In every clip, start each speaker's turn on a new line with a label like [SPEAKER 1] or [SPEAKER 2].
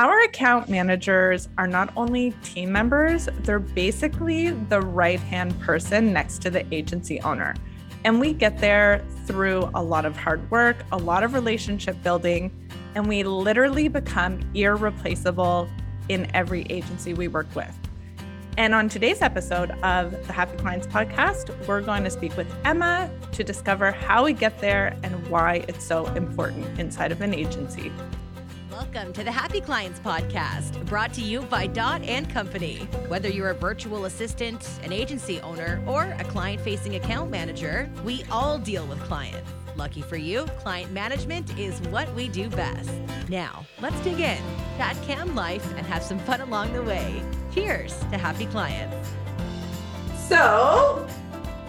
[SPEAKER 1] Our account managers are not only team members, they're basically the right hand person next to the agency owner. And we get there through a lot of hard work, a lot of relationship building, and we literally become irreplaceable in every agency we work with. And on today's episode of the Happy Clients podcast, we're going to speak with Emma to discover how we get there and why it's so important inside of an agency.
[SPEAKER 2] Welcome to the Happy Clients podcast, brought to you by Dot and Company. Whether you're a virtual assistant, an agency owner, or a client-facing account manager, we all deal with clients. Lucky for you, client management is what we do best. Now, let's dig in, chat CAM life, and have some fun along the way. Cheers to happy clients.
[SPEAKER 1] So,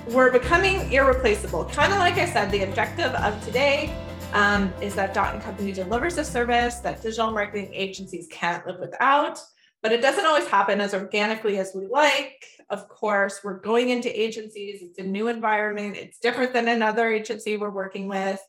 [SPEAKER 1] we're becoming irreplaceable. Kind of like I said, the objective of today um, is that Dot and Company delivers a service that digital marketing agencies can't live without. But it doesn't always happen as organically as we like. Of course, we're going into agencies, it's a new environment, it's different than another agency we're working with.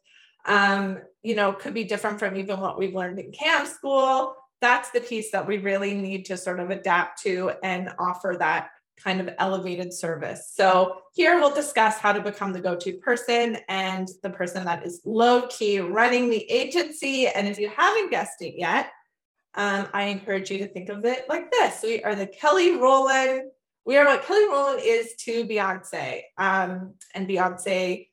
[SPEAKER 1] Um, you know, could be different from even what we've learned in CAM school. That's the piece that we really need to sort of adapt to and offer that kind of elevated service. So, here we'll discuss how to become the go to person and the person that is low key running the agency. And if you haven't guessed it yet, um, I encourage you to think of it like this We are the Kelly Rowland. We are what Kelly Rowland is to Beyonce. Um, and Beyonce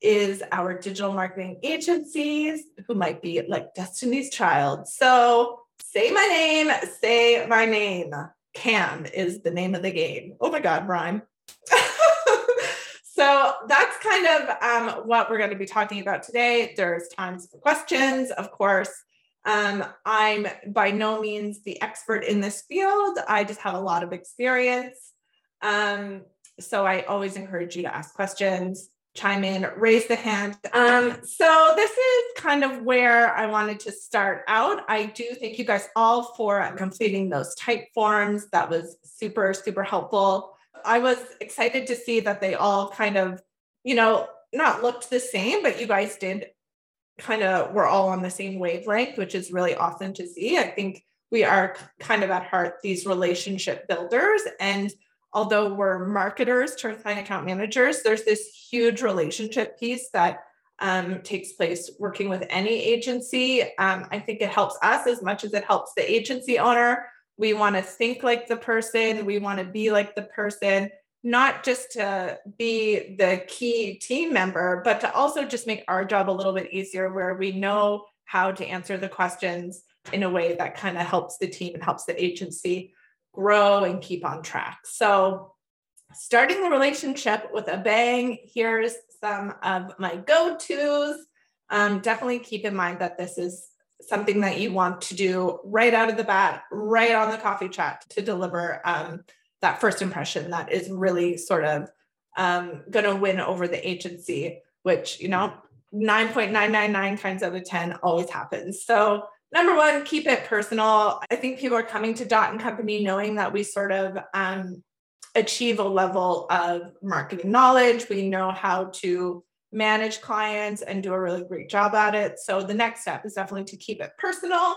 [SPEAKER 1] is our digital marketing agencies who might be like Destiny's Child. So say my name, say my name. CAM is the name of the game. Oh my God, rhyme. so that's kind of um, what we're going to be talking about today. There's times for questions, of course. Um, I'm by no means the expert in this field. I just have a lot of experience. Um, so I always encourage you to ask questions, chime in, raise the hand. Um, so this is kind of where I wanted to start out. I do thank you guys all for completing those type forms. That was super, super helpful. I was excited to see that they all kind of, you know, not looked the same, but you guys did kind of we're all on the same wavelength, which is really awesome to see. I think we are kind of at heart these relationship builders. And although we're marketers to client account managers, there's this huge relationship piece that um, takes place working with any agency. Um, I think it helps us as much as it helps the agency owner. We want to think like the person, we want to be like the person not just to be the key team member, but to also just make our job a little bit easier where we know how to answer the questions in a way that kind of helps the team and helps the agency grow and keep on track. So, starting the relationship with a bang, here's some of my go tos. Um, definitely keep in mind that this is something that you want to do right out of the bat, right on the coffee chat to deliver um, that first impression that is really sort of um, going to win over the agency, which, you know, 9.999 times out of 10 always happens. So, number one, keep it personal. I think people are coming to Dot and Company knowing that we sort of um, achieve a level of marketing knowledge. We know how to manage clients and do a really great job at it. So, the next step is definitely to keep it personal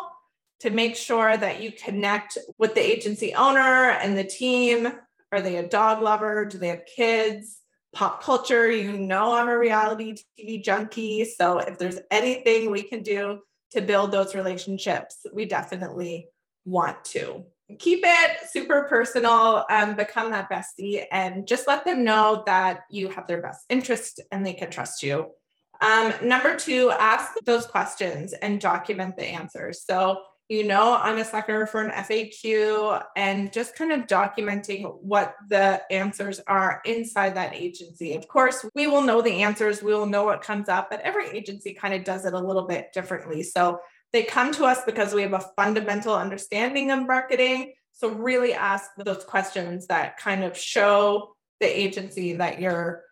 [SPEAKER 1] to make sure that you connect with the agency owner and the team. Are they a dog lover? Do they have kids? Pop culture, you know, I'm a reality TV junkie. So if there's anything we can do to build those relationships, we definitely want to. Keep it super personal, um, become that bestie, and just let them know that you have their best interest and they can trust you. Um, number two, ask those questions and document the answers. So you know, I'm a sucker for an FAQ and just kind of documenting what the answers are inside that agency. Of course, we will know the answers, we will know what comes up, but every agency kind of does it a little bit differently. So they come to us because we have a fundamental understanding of marketing. So really ask those questions that kind of show the agency that you're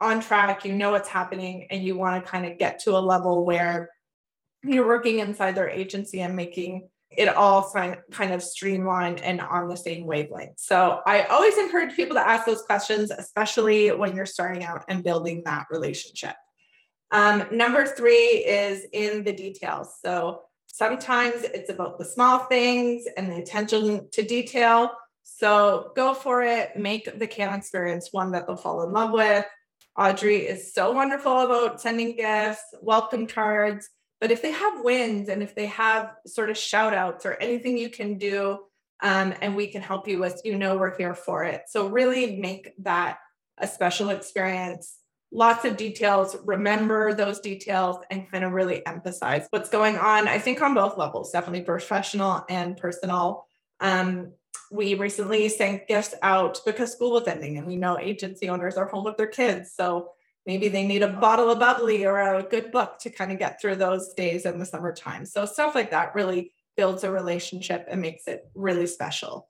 [SPEAKER 1] on track, you know what's happening, and you want to kind of get to a level where you're working inside their agency and making it all kind of streamlined and on the same wavelength. So I always encourage people to ask those questions, especially when you're starting out and building that relationship. Um, number three is in the details. So Sometimes it's about the small things and the attention to detail. So go for it, make the CAM experience one that they'll fall in love with. Audrey is so wonderful about sending gifts, welcome cards. But if they have wins and if they have sort of shout outs or anything you can do, um, and we can help you with, you know, we're here for it. So really make that a special experience. Lots of details, remember those details and kind of really emphasize what's going on. I think on both levels, definitely professional and personal. Um, we recently sent gifts out because school was ending and we know agency owners are home with their kids. So maybe they need a bottle of bubbly or a good book to kind of get through those days in the summertime. So stuff like that really builds a relationship and makes it really special.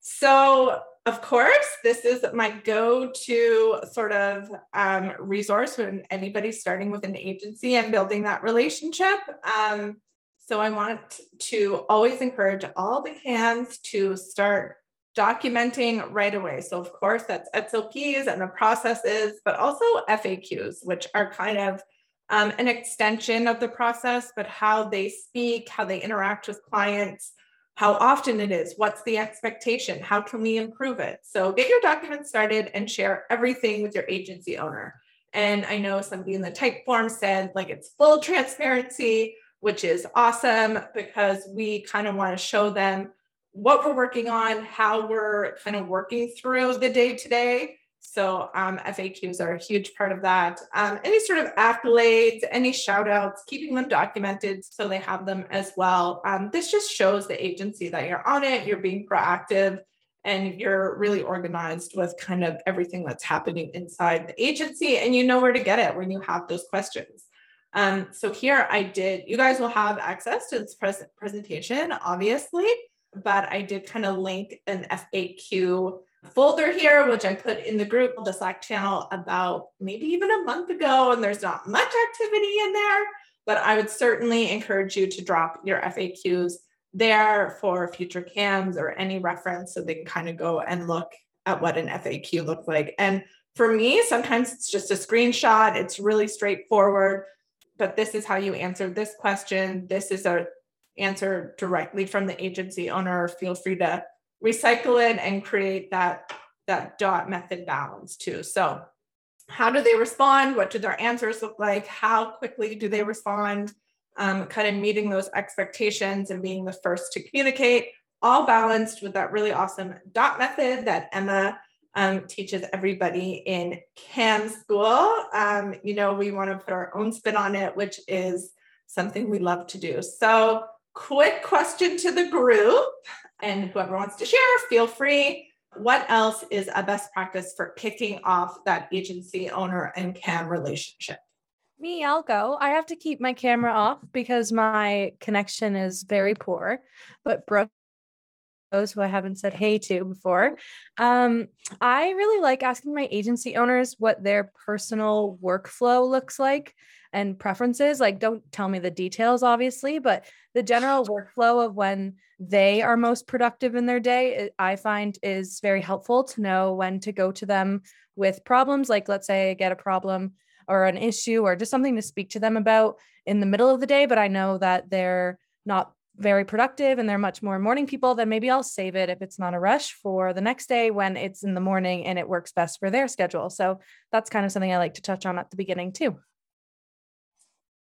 [SPEAKER 1] So, of course, this is my go to sort of um, resource when anybody's starting with an agency and building that relationship. Um, so I want to always encourage all the hands to start documenting right away. So of course that's SOPs and the processes, but also FAQs, which are kind of um, an extension of the process, but how they speak, how they interact with clients, how often it is, what's the expectation, how can we improve it? So get your document started and share everything with your agency owner. And I know somebody in the type form said like it's full transparency which is awesome because we kind of want to show them what we're working on, how we're kind of working through the day to day. So um, FAQs are a huge part of that. Um, any sort of accolades, any shout outs, keeping them documented so they have them as well. Um, this just shows the agency that you're on it, you're being proactive, and you're really organized with kind of everything that's happening inside the agency, and you know where to get it when you have those questions. Um, so here I did, you guys will have access to this pres- presentation, obviously, but I did kind of link an FAQ folder here, which I put in the group, the Slack channel about maybe even a month ago, and there's not much activity in there, but I would certainly encourage you to drop your FAQs there for future CAMs or any reference so they can kind of go and look at what an FAQ looks like. And for me, sometimes it's just a screenshot, it's really straightforward but this is how you answer this question. This is a answer directly from the agency owner. Feel free to recycle it and create that that dot method balance too. So how do they respond? What do their answers look like? How quickly do they respond? Um, kind of meeting those expectations and being the first to communicate, all balanced with that really awesome dot method that Emma um, teaches everybody in CAM school. Um, you know, we want to put our own spin on it, which is something we love to do. So, quick question to the group, and whoever wants to share, feel free. What else is a best practice for kicking off that agency owner and CAM relationship?
[SPEAKER 3] Me, I'll go. I have to keep my camera off because my connection is very poor. But Brooke those who I haven't said hey to before. Um, I really like asking my agency owners what their personal workflow looks like and preferences. Like, don't tell me the details, obviously, but the general workflow of when they are most productive in their day, I find is very helpful to know when to go to them with problems. Like, let's say I get a problem or an issue or just something to speak to them about in the middle of the day, but I know that they're not very productive and they're much more morning people, then maybe I'll save it if it's not a rush for the next day when it's in the morning and it works best for their schedule. So that's kind of something I like to touch on at the beginning too.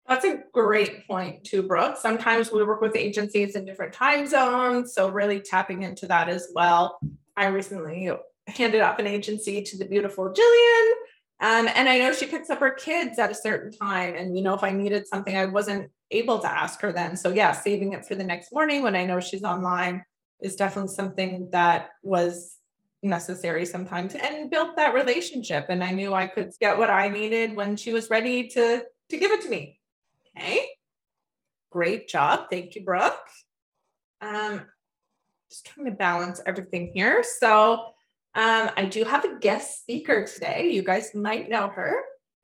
[SPEAKER 1] That's a great point too, Brooke. Sometimes we work with agencies in different time zones. So really tapping into that as well. I recently handed off an agency to the beautiful Jillian. Um, and I know she picks up her kids at a certain time. And, you know, if I needed something, I wasn't able to ask her then. So, yeah, saving it for the next morning when I know she's online is definitely something that was necessary sometimes and built that relationship. And I knew I could get what I needed when she was ready to, to give it to me. Okay. Great job. Thank you, Brooke. Um, just trying to balance everything here. So, um, I do have a guest speaker today. You guys might know her.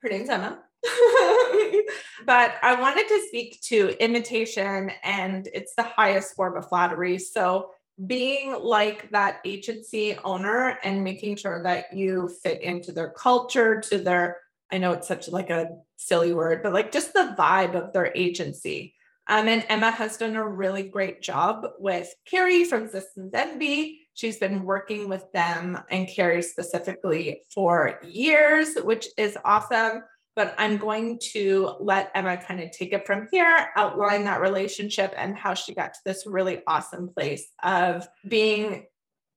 [SPEAKER 1] Her name's Emma. but I wanted to speak to imitation, and it's the highest form of flattery. So, being like that agency owner and making sure that you fit into their culture, to their, I know it's such like a silly word, but like just the vibe of their agency. Um, and Emma has done a really great job with Carrie from Systems Envy. She's been working with them and Carrie specifically for years, which is awesome. But I'm going to let Emma kind of take it from here, outline that relationship and how she got to this really awesome place of being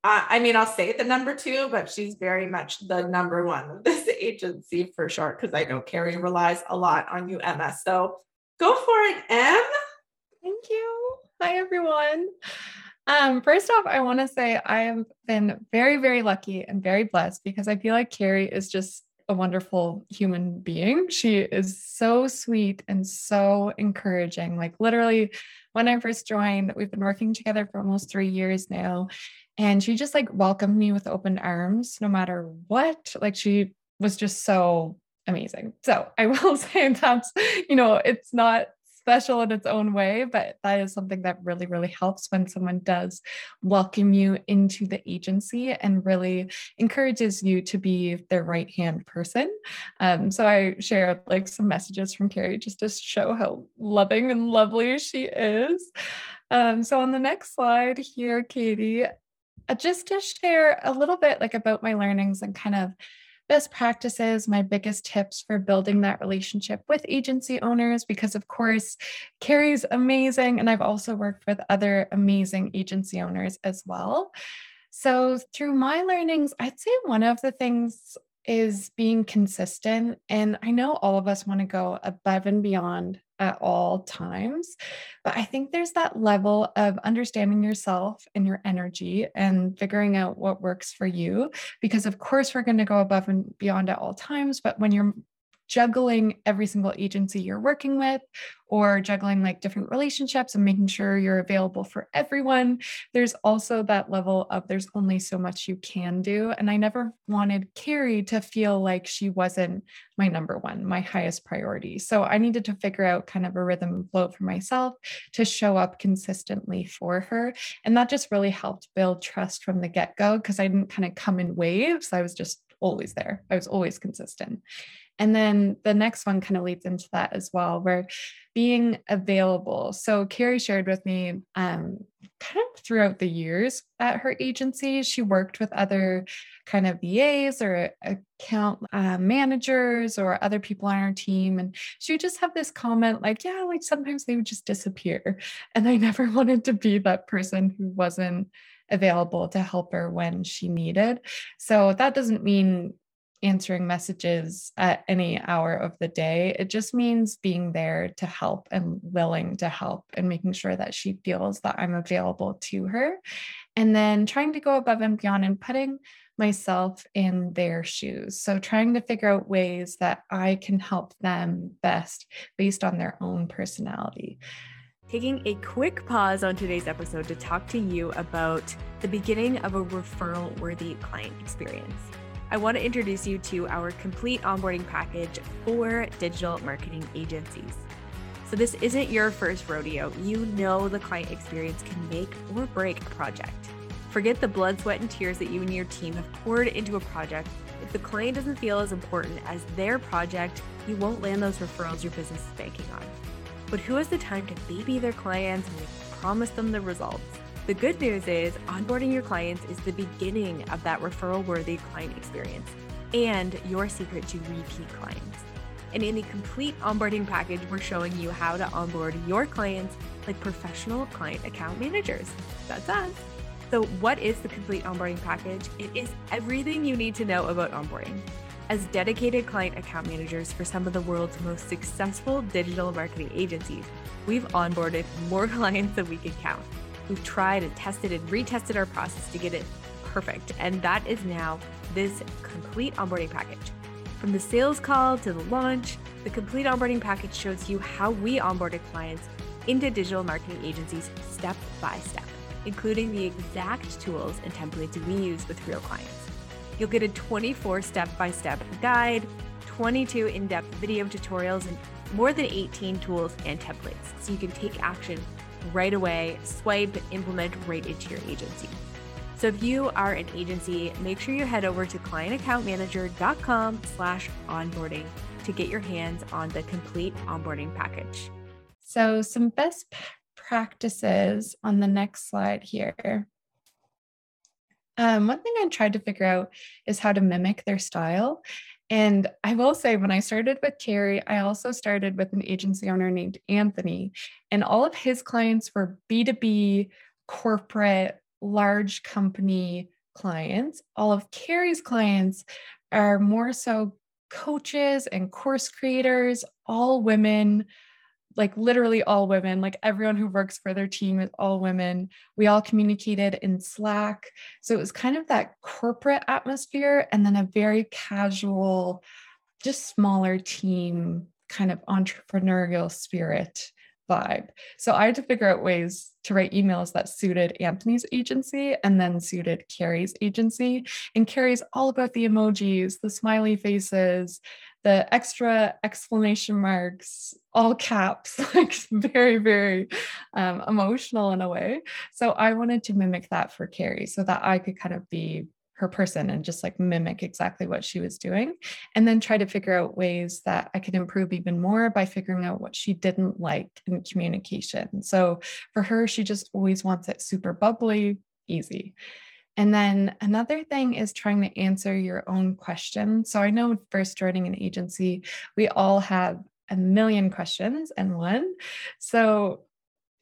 [SPEAKER 1] I mean, I'll say the number two, but she's very much the number one of this agency for sure, because I know Carrie relies a lot on you, Emma. So go for it, Em.
[SPEAKER 4] Thank you. Hi, everyone. Um, first off, I want to say I have been very, very lucky and very blessed because I feel like Carrie is just a wonderful human being. She is so sweet and so encouraging. Like, literally, when I first joined, we've been working together for almost three years now. And she just like welcomed me with open arms no matter what. Like, she was just so amazing. So I will say that's, you know, it's not special in its own way, but that is something that really, really helps when someone does welcome you into the agency and really encourages you to be their right hand person. Um, so I shared like some messages from Carrie just to show how loving and lovely she is. Um, so on the next slide here, Katie, uh, just to share a little bit like about my learnings and kind of best practices, my biggest tips for building that relationship with agency owners, because of course, Carrie's amazing. And I've also worked with other amazing agency owners as well. So, through my learnings, I'd say one of the things is being consistent. And I know all of us want to go above and beyond at all times. But I think there's that level of understanding yourself and your energy and figuring out what works for you. Because, of course, we're going to go above and beyond at all times. But when you're juggling every single agency you're working with or juggling like different relationships and making sure you're available for everyone. There's also that level of there's only so much you can do and i never wanted carrie to feel like she wasn't my number one my highest priority. So i needed to figure out kind of a rhythm and flow for myself to show up consistently for her and that just really helped build trust from the get-go because i didn't kind of come in waves. I was just always there. I was always consistent and then the next one kind of leads into that as well, where being available. So Carrie shared with me um, kind of throughout the years at her agency, she worked with other kind of VAs or account uh, managers or other people on her team. And she would just have this comment like, yeah, like sometimes they would just disappear. And I never wanted to be that person who wasn't available to help her when she needed. So that doesn't mean answering messages at any hour of the day. It just means being there to help and willing to help and making sure that she feels that I'm available to her. And then trying to go above and beyond and putting myself in their shoes. So trying to figure out ways that I can help them best based on their own personality.
[SPEAKER 5] Taking a quick pause on today's episode to talk to you about the beginning of a referral worthy client experience. I want to introduce you to our complete onboarding package for digital marketing agencies. So, this isn't your first rodeo. You know the client experience can make or break a project. Forget the blood, sweat, and tears that you and your team have poured into a project. If the client doesn't feel as important as their project, you won't land those referrals your business is banking on. But who has the time to baby their clients and promise them the results? The good news is onboarding your clients is the beginning of that referral worthy client experience and your secret to repeat clients. And in the complete onboarding package, we're showing you how to onboard your clients like professional client account managers. That's us. So, what is the complete onboarding package? It is everything you need to know about onboarding. As dedicated client account managers for some of the world's most successful digital marketing agencies, we've onboarded more clients than we can count. We've tried and tested and retested our process to get it perfect. And that is now this complete onboarding package. From the sales call to the launch, the complete onboarding package shows you how we onboarded clients into digital marketing agencies step by step, including the exact tools and templates we use with real clients. You'll get a 24 step by step guide, 22 in depth video tutorials, and more than 18 tools and templates so you can take action right away, swipe, implement right into your agency. So if you are an agency, make sure you head over to clientaccountmanager.com slash onboarding to get your hands on the complete onboarding package.
[SPEAKER 4] So, some best practices on the next slide here. Um, one thing I tried to figure out is how to mimic their style. And I will say, when I started with Carrie, I also started with an agency owner named Anthony, and all of his clients were B2B, corporate, large company clients. All of Carrie's clients are more so coaches and course creators, all women, like literally all women, like everyone who works for their team is all women. We all communicated in Slack. So it was kind of that corporate atmosphere and then a very casual, just smaller team kind of entrepreneurial spirit vibe. So I had to figure out ways to write emails that suited Anthony's agency and then suited Carrie's agency. And Carrie's all about the emojis, the smiley faces, the extra exclamation marks, all caps, like very, very um, emotional in a way. So I wanted to mimic that for Carrie so that I could kind of be her person and just like mimic exactly what she was doing and then try to figure out ways that I could improve even more by figuring out what she didn't like in communication. So for her she just always wants it super bubbly, easy. And then another thing is trying to answer your own question. So I know first joining an agency, we all have a million questions and one. So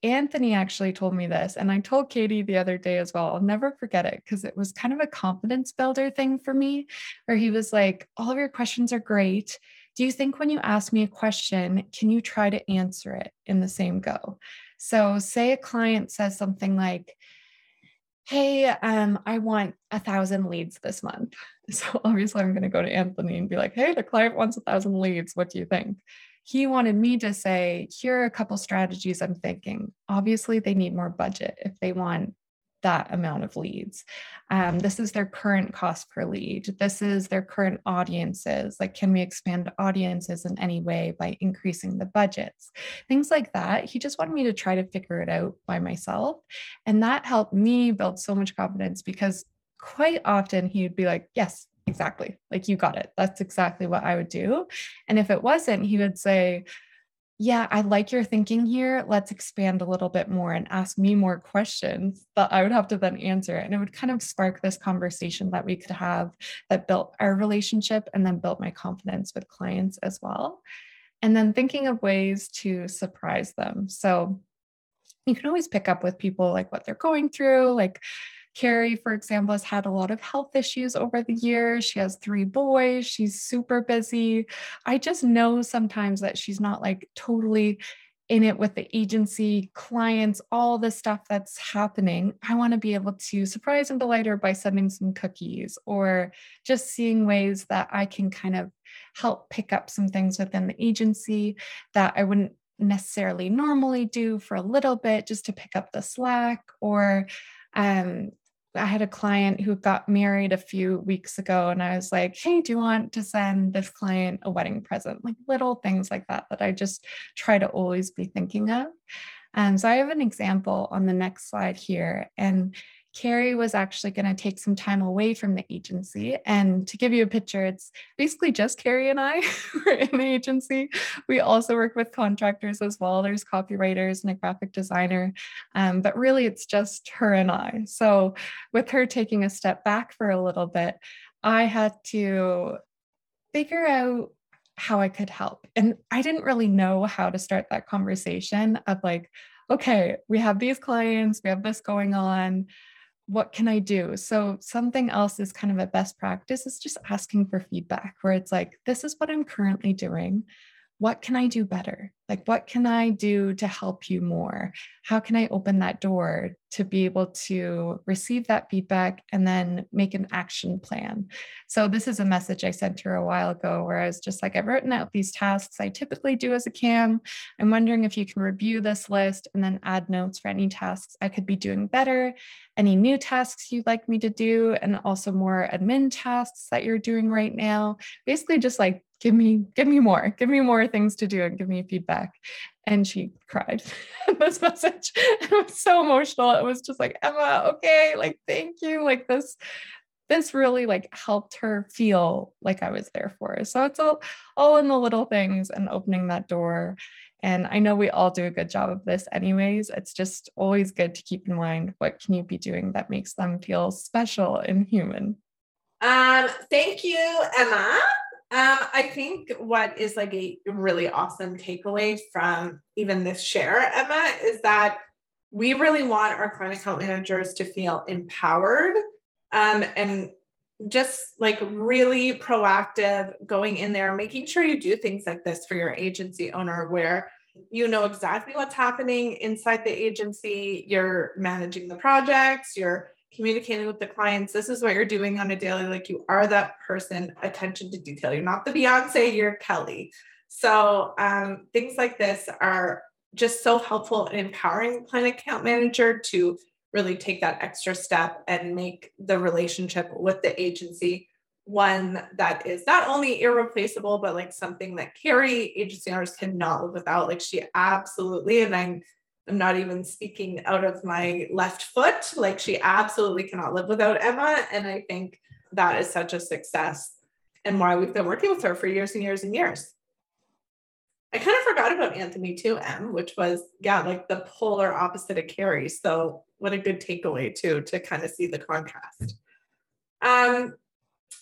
[SPEAKER 4] Anthony actually told me this, and I told Katie the other day as well. I'll never forget it because it was kind of a confidence builder thing for me, where he was like, All of your questions are great. Do you think when you ask me a question, can you try to answer it in the same go? So, say a client says something like, Hey, um, I want a thousand leads this month. So, obviously, I'm going to go to Anthony and be like, Hey, the client wants a thousand leads. What do you think? he wanted me to say, here are a couple strategies I'm thinking. Obviously, they need more budget if they want that amount of leads. Um, this is their current cost per lead. This is their current audiences. Like, can we expand audiences in any way by increasing the budgets? Things like that. He just wanted me to try to figure it out by myself. And that helped me build so much confidence because quite often he would be like, Yes, exactly like you got it that's exactly what i would do and if it wasn't he would say yeah i like your thinking here. Let's expand a little bit more and ask me more questions that i would have to then answer and it would kind of spark this conversation that we could have that built our relationship and then built my confidence with clients as well and then thinking of ways to surprise them. So you can always pick up with people like what they're going through like Carrie, for example, has had a lot of health issues over the years. She has three boys. She's super busy. I just know sometimes that she's not like totally in it with the agency, clients, all the stuff that's happening. I want to be able to surprise and delight her by sending some cookies or just seeing ways that I can kind of help pick up some things within the agency that I wouldn't necessarily normally do for a little bit just to pick up the slack or um, I had a client who got married a few weeks ago, and I was like, Hey, do you want to send this client a wedding present? Like little things like that, that I just try to always be thinking of. And so I have an example on the next slide here. And Carrie was actually going to take some time away from the agency. And to give you a picture, it's basically just Carrie and I are in the agency. We also work with contractors as well. There's copywriters and a graphic designer, um, but really it's just her and I. So with her taking a step back for a little bit, I had to figure out how I could help. And I didn't really know how to start that conversation of like, okay, we have these clients, we have this going on what can I do? So, something else is kind of a best practice is just asking for feedback where it's like, this is what I'm currently doing what can I do better? Like, what can I do to help you more? How can I open that door to be able to receive that feedback and then make an action plan? So, this is a message I sent her a while ago where I was just like, I've written out these tasks I typically do as a CAM. I'm wondering if you can review this list and then add notes for any tasks I could be doing better, any new tasks you'd like me to do, and also more admin tasks that you're doing right now. Basically, just like give me give me more give me more things to do and give me feedback and she cried this message it was so emotional it was just like emma okay like thank you like this this really like helped her feel like i was there for her so it's all all in the little things and opening that door And I know we all do a good job of this anyways. It's just always good to keep in mind what can you be doing that makes them feel special and human.
[SPEAKER 1] Um, thank you, Emma. Um, I think what is like a really awesome takeaway from even this share, Emma, is that we really want our client account managers to feel empowered um, and just like really proactive going in there, making sure you do things like this for your agency owner where you know exactly what's happening inside the agency, you're managing the projects, you're communicating with the clients. This is what you're doing on a daily. Like you are that person, attention to detail. You're not the Beyonce, you're Kelly. So um, things like this are just so helpful in empowering client account manager to really take that extra step and make the relationship with the agency one that is not only irreplaceable, but like something that Carrie agency owners cannot live without. Like she absolutely, and I'm I'm not even speaking out of my left foot. Like she absolutely cannot live without Emma. And I think that is such a success and why we've been working with her for years and years and years. I kind of forgot about Anthony too, Em, which was, yeah, like the polar opposite of Carrie. So what a good takeaway too, to kind of see the contrast. Um,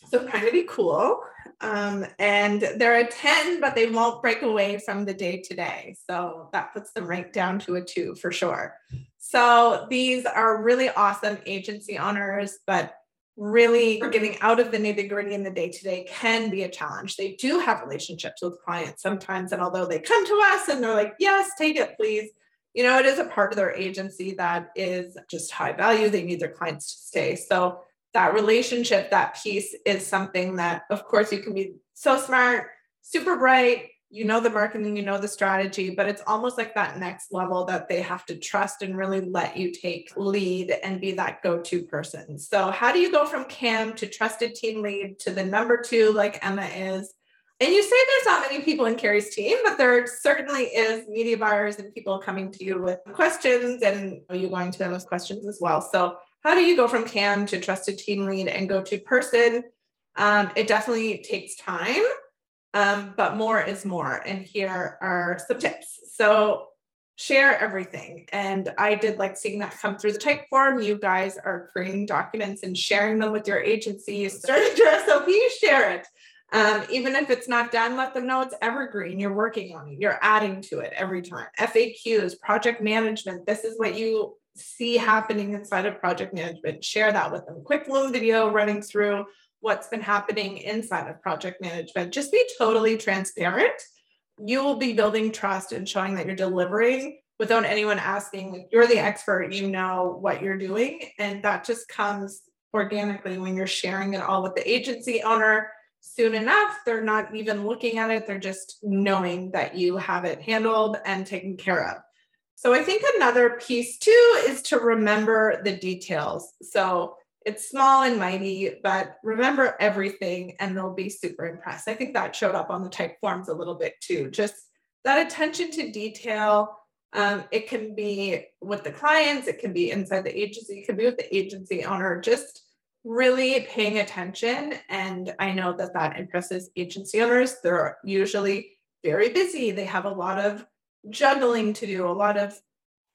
[SPEAKER 1] so kind of be cool. Um, and there are 10, but they won't break away from the day to day. So that puts them right down to a two for sure. So these are really awesome agency owners, but really getting out of the nitty gritty in the day to day can be a challenge. They do have relationships with clients sometimes. And although they come to us and they're like, yes, take it, please, you know, it is a part of their agency that is just high value. They need their clients to stay. So that relationship, that piece is something that, of course, you can be so smart, super bright, you know the marketing, you know the strategy, but it's almost like that next level that they have to trust and really let you take lead and be that go to person. So, how do you go from CAM to trusted team lead to the number two, like Emma is? And you say there's not many people in Carrie's team, but there certainly is media buyers and people coming to you with questions, and are you going to with questions as well. So, how do you go from CAM to trusted team lead and go to person? Um, it definitely takes time, um, but more is more. And here are some tips. So share everything. And I did like seeing that come through the type form. You guys are creating documents and sharing them with your agency. Starting your SOP, share it. Um, even if it's not done, let them know it's evergreen. You're working on it. You're adding to it every time. FAQs, project management. This is what you see happening inside of project management, share that with them. Quick little video running through what's been happening inside of project management. Just be totally transparent. You will be building trust and showing that you're delivering without anyone asking. You're the expert, you know what you're doing. And that just comes organically when you're sharing it all with the agency owner. Soon enough, they're not even looking at it, they're just knowing that you have it handled and taken care of. So I think another piece too is to remember the details. So it's small and mighty, but remember everything and they'll be super impressed. I think that showed up on the type forms a little bit too. Just that attention to detail. Um, it can be with the clients, it can be inside the agency, it can be with the agency owner, just really paying attention. And I know that that impresses agency owners. They're usually very busy, they have a lot of juggling to do, a lot of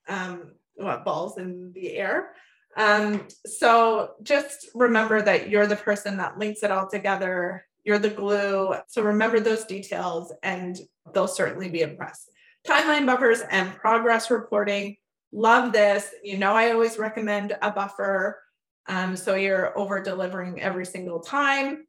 [SPEAKER 1] um, what balls in the air. Um, so just remember that you're the person that links it all together. You're the glue. So remember those details and they'll certainly be impressed. Timeline buffers and progress reporting. Love this. You know, I always recommend a buffer. Um, so you're over delivering every single time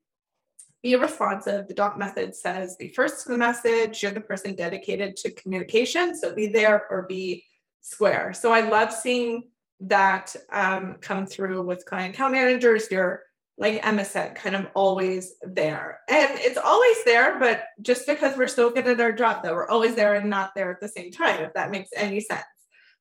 [SPEAKER 1] be responsive. The DOT method says be first to the message. You're the person dedicated to communication. So be there or be square. So I love seeing that um, come through with client account managers. You're like Emma said, kind of always there. And it's always there, but just because we're so good at our job, though, we're always there and not there at the same time, if that makes any sense.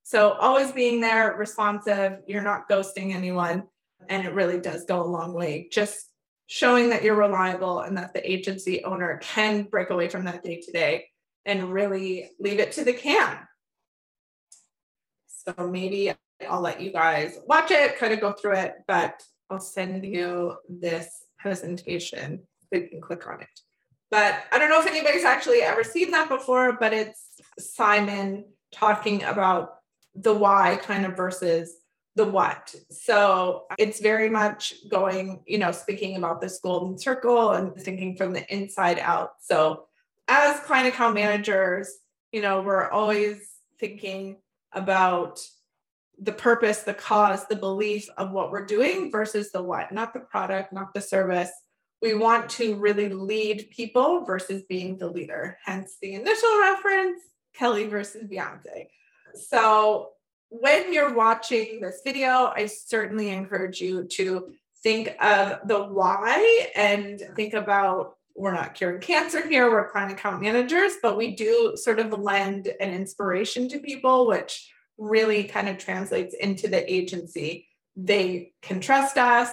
[SPEAKER 1] So always being there, responsive, you're not ghosting anyone. And it really does go a long way. Just showing that you're reliable and that the agency owner can break away from that day to day and really leave it to the CAM. So maybe I'll let you guys watch it, kind of go through it, but I'll send you this presentation so you can click on it. But I don't know if anybody's actually ever seen that before, but it's Simon talking about the why kind of versus the what. So it's very much going, you know, speaking about this golden circle and thinking from the inside out. So as client account managers, you know, we're always thinking about the purpose, the cause, the belief of what we're doing versus the what, not the product, not the service. We want to really lead people versus being the leader, hence the initial reference Kelly versus Beyonce. So when you're watching this video, I certainly encourage you to think of the why and think about we're not curing cancer here, we're client account managers, but we do sort of lend an inspiration to people, which really kind of translates into the agency. They can trust us.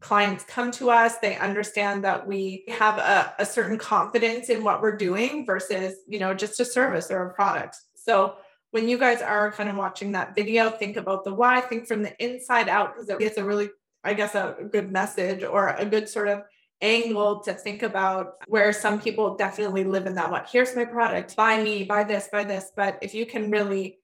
[SPEAKER 1] Clients come to us, they understand that we have a, a certain confidence in what we're doing versus, you know, just a service or a product. So when you guys are kind of watching that video, think about the why, think from the inside out, because it gets a really, I guess, a good message or a good sort of angle to think about where some people definitely live in that what here's my product buy me buy this buy this. But if you can really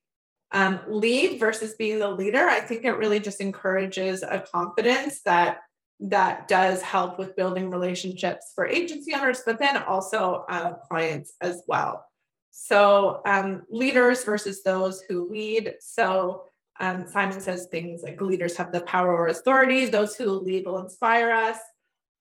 [SPEAKER 1] um, lead versus being the leader i think it really just encourages a confidence that that does help with building relationships for agency owners but then also uh, clients as well so, um, leaders versus those who lead. So, um, Simon says things like leaders have the power or authority, those who lead will inspire us.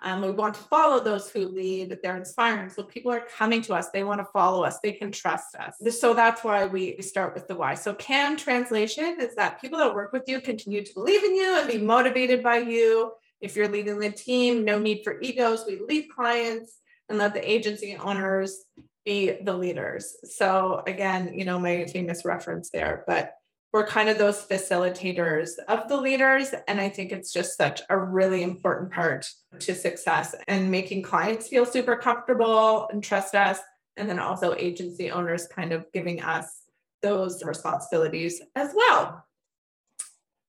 [SPEAKER 1] Um, we want to follow those who lead, they're inspiring. So, people are coming to us, they want to follow us, they can trust us. So, that's why we start with the why. So, CAM translation is that people that work with you continue to believe in you and be motivated by you. If you're leading the team, no need for egos. We lead clients and let the agency owners be the leaders. So again, you know, my famous reference there, but we're kind of those facilitators of the leaders. And I think it's just such a really important part to success and making clients feel super comfortable and trust us. And then also agency owners kind of giving us those responsibilities as well.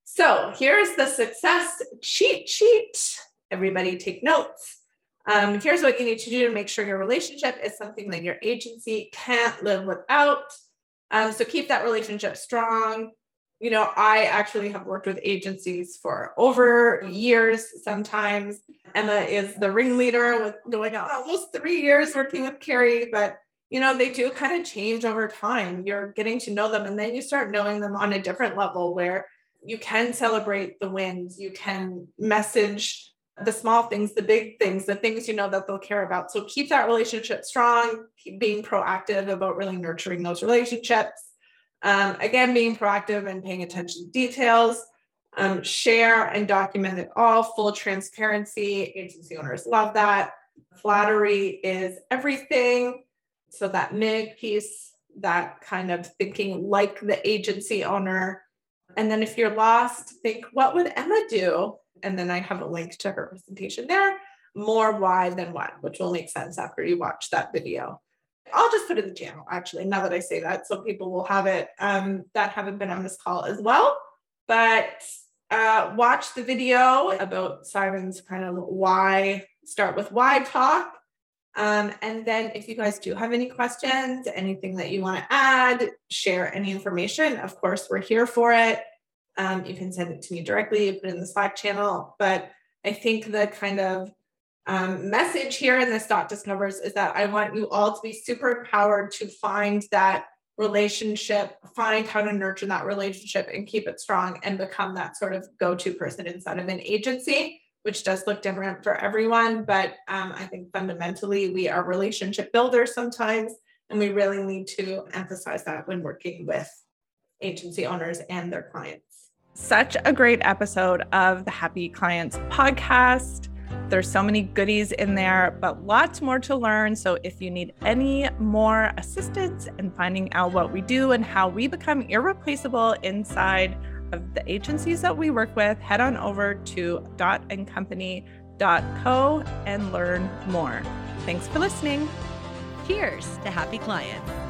[SPEAKER 1] So here's the success cheat sheet. Everybody take notes. Um, here's what you need to do to make sure your relationship is something that your agency can't live without. Um, so keep that relationship strong. You know, I actually have worked with agencies for over years sometimes. Emma is the ringleader with going out almost three years working with Carrie, but you know, they do kind of change over time. You're getting to know them and then you start knowing them on a different level where you can celebrate the wins, you can message the small things, the big things, the things you know that they'll care about. So keep that relationship strong, keep being proactive about really nurturing those relationships. Um, again, being proactive and paying attention to details. Um, share and document it all, full transparency. Agency owners love that. Flattery is everything. So that MIG piece, that kind of thinking like the agency owner. And then if you're lost, think, what would Emma do and then I have a link to her presentation there. More why than what, which will make sense after you watch that video. I'll just put it in the channel actually, now that I say that. So people will have it um, that haven't been on this call as well. But uh, watch the video about Simon's kind of why, start with why talk. Um, and then if you guys do have any questions, anything that you want to add, share any information, of course, we're here for it. Um, you can send it to me directly, put it in the Slack channel. But I think the kind of um, message here in this dot discovers is that I want you all to be super empowered to find that relationship, find how to nurture that relationship and keep it strong and become that sort of go to person inside of an agency, which does look different for everyone. But um, I think fundamentally, we are relationship builders sometimes, and we really need to emphasize that when working with agency owners and their clients
[SPEAKER 6] such a great episode of the Happy Clients podcast. There's so many goodies in there, but lots more to learn. So, if you need any more assistance in finding out what we do and how we become irreplaceable inside of the agencies that we work with, head on over to dotandcompany.co and learn more. Thanks for listening.
[SPEAKER 2] Cheers to happy clients.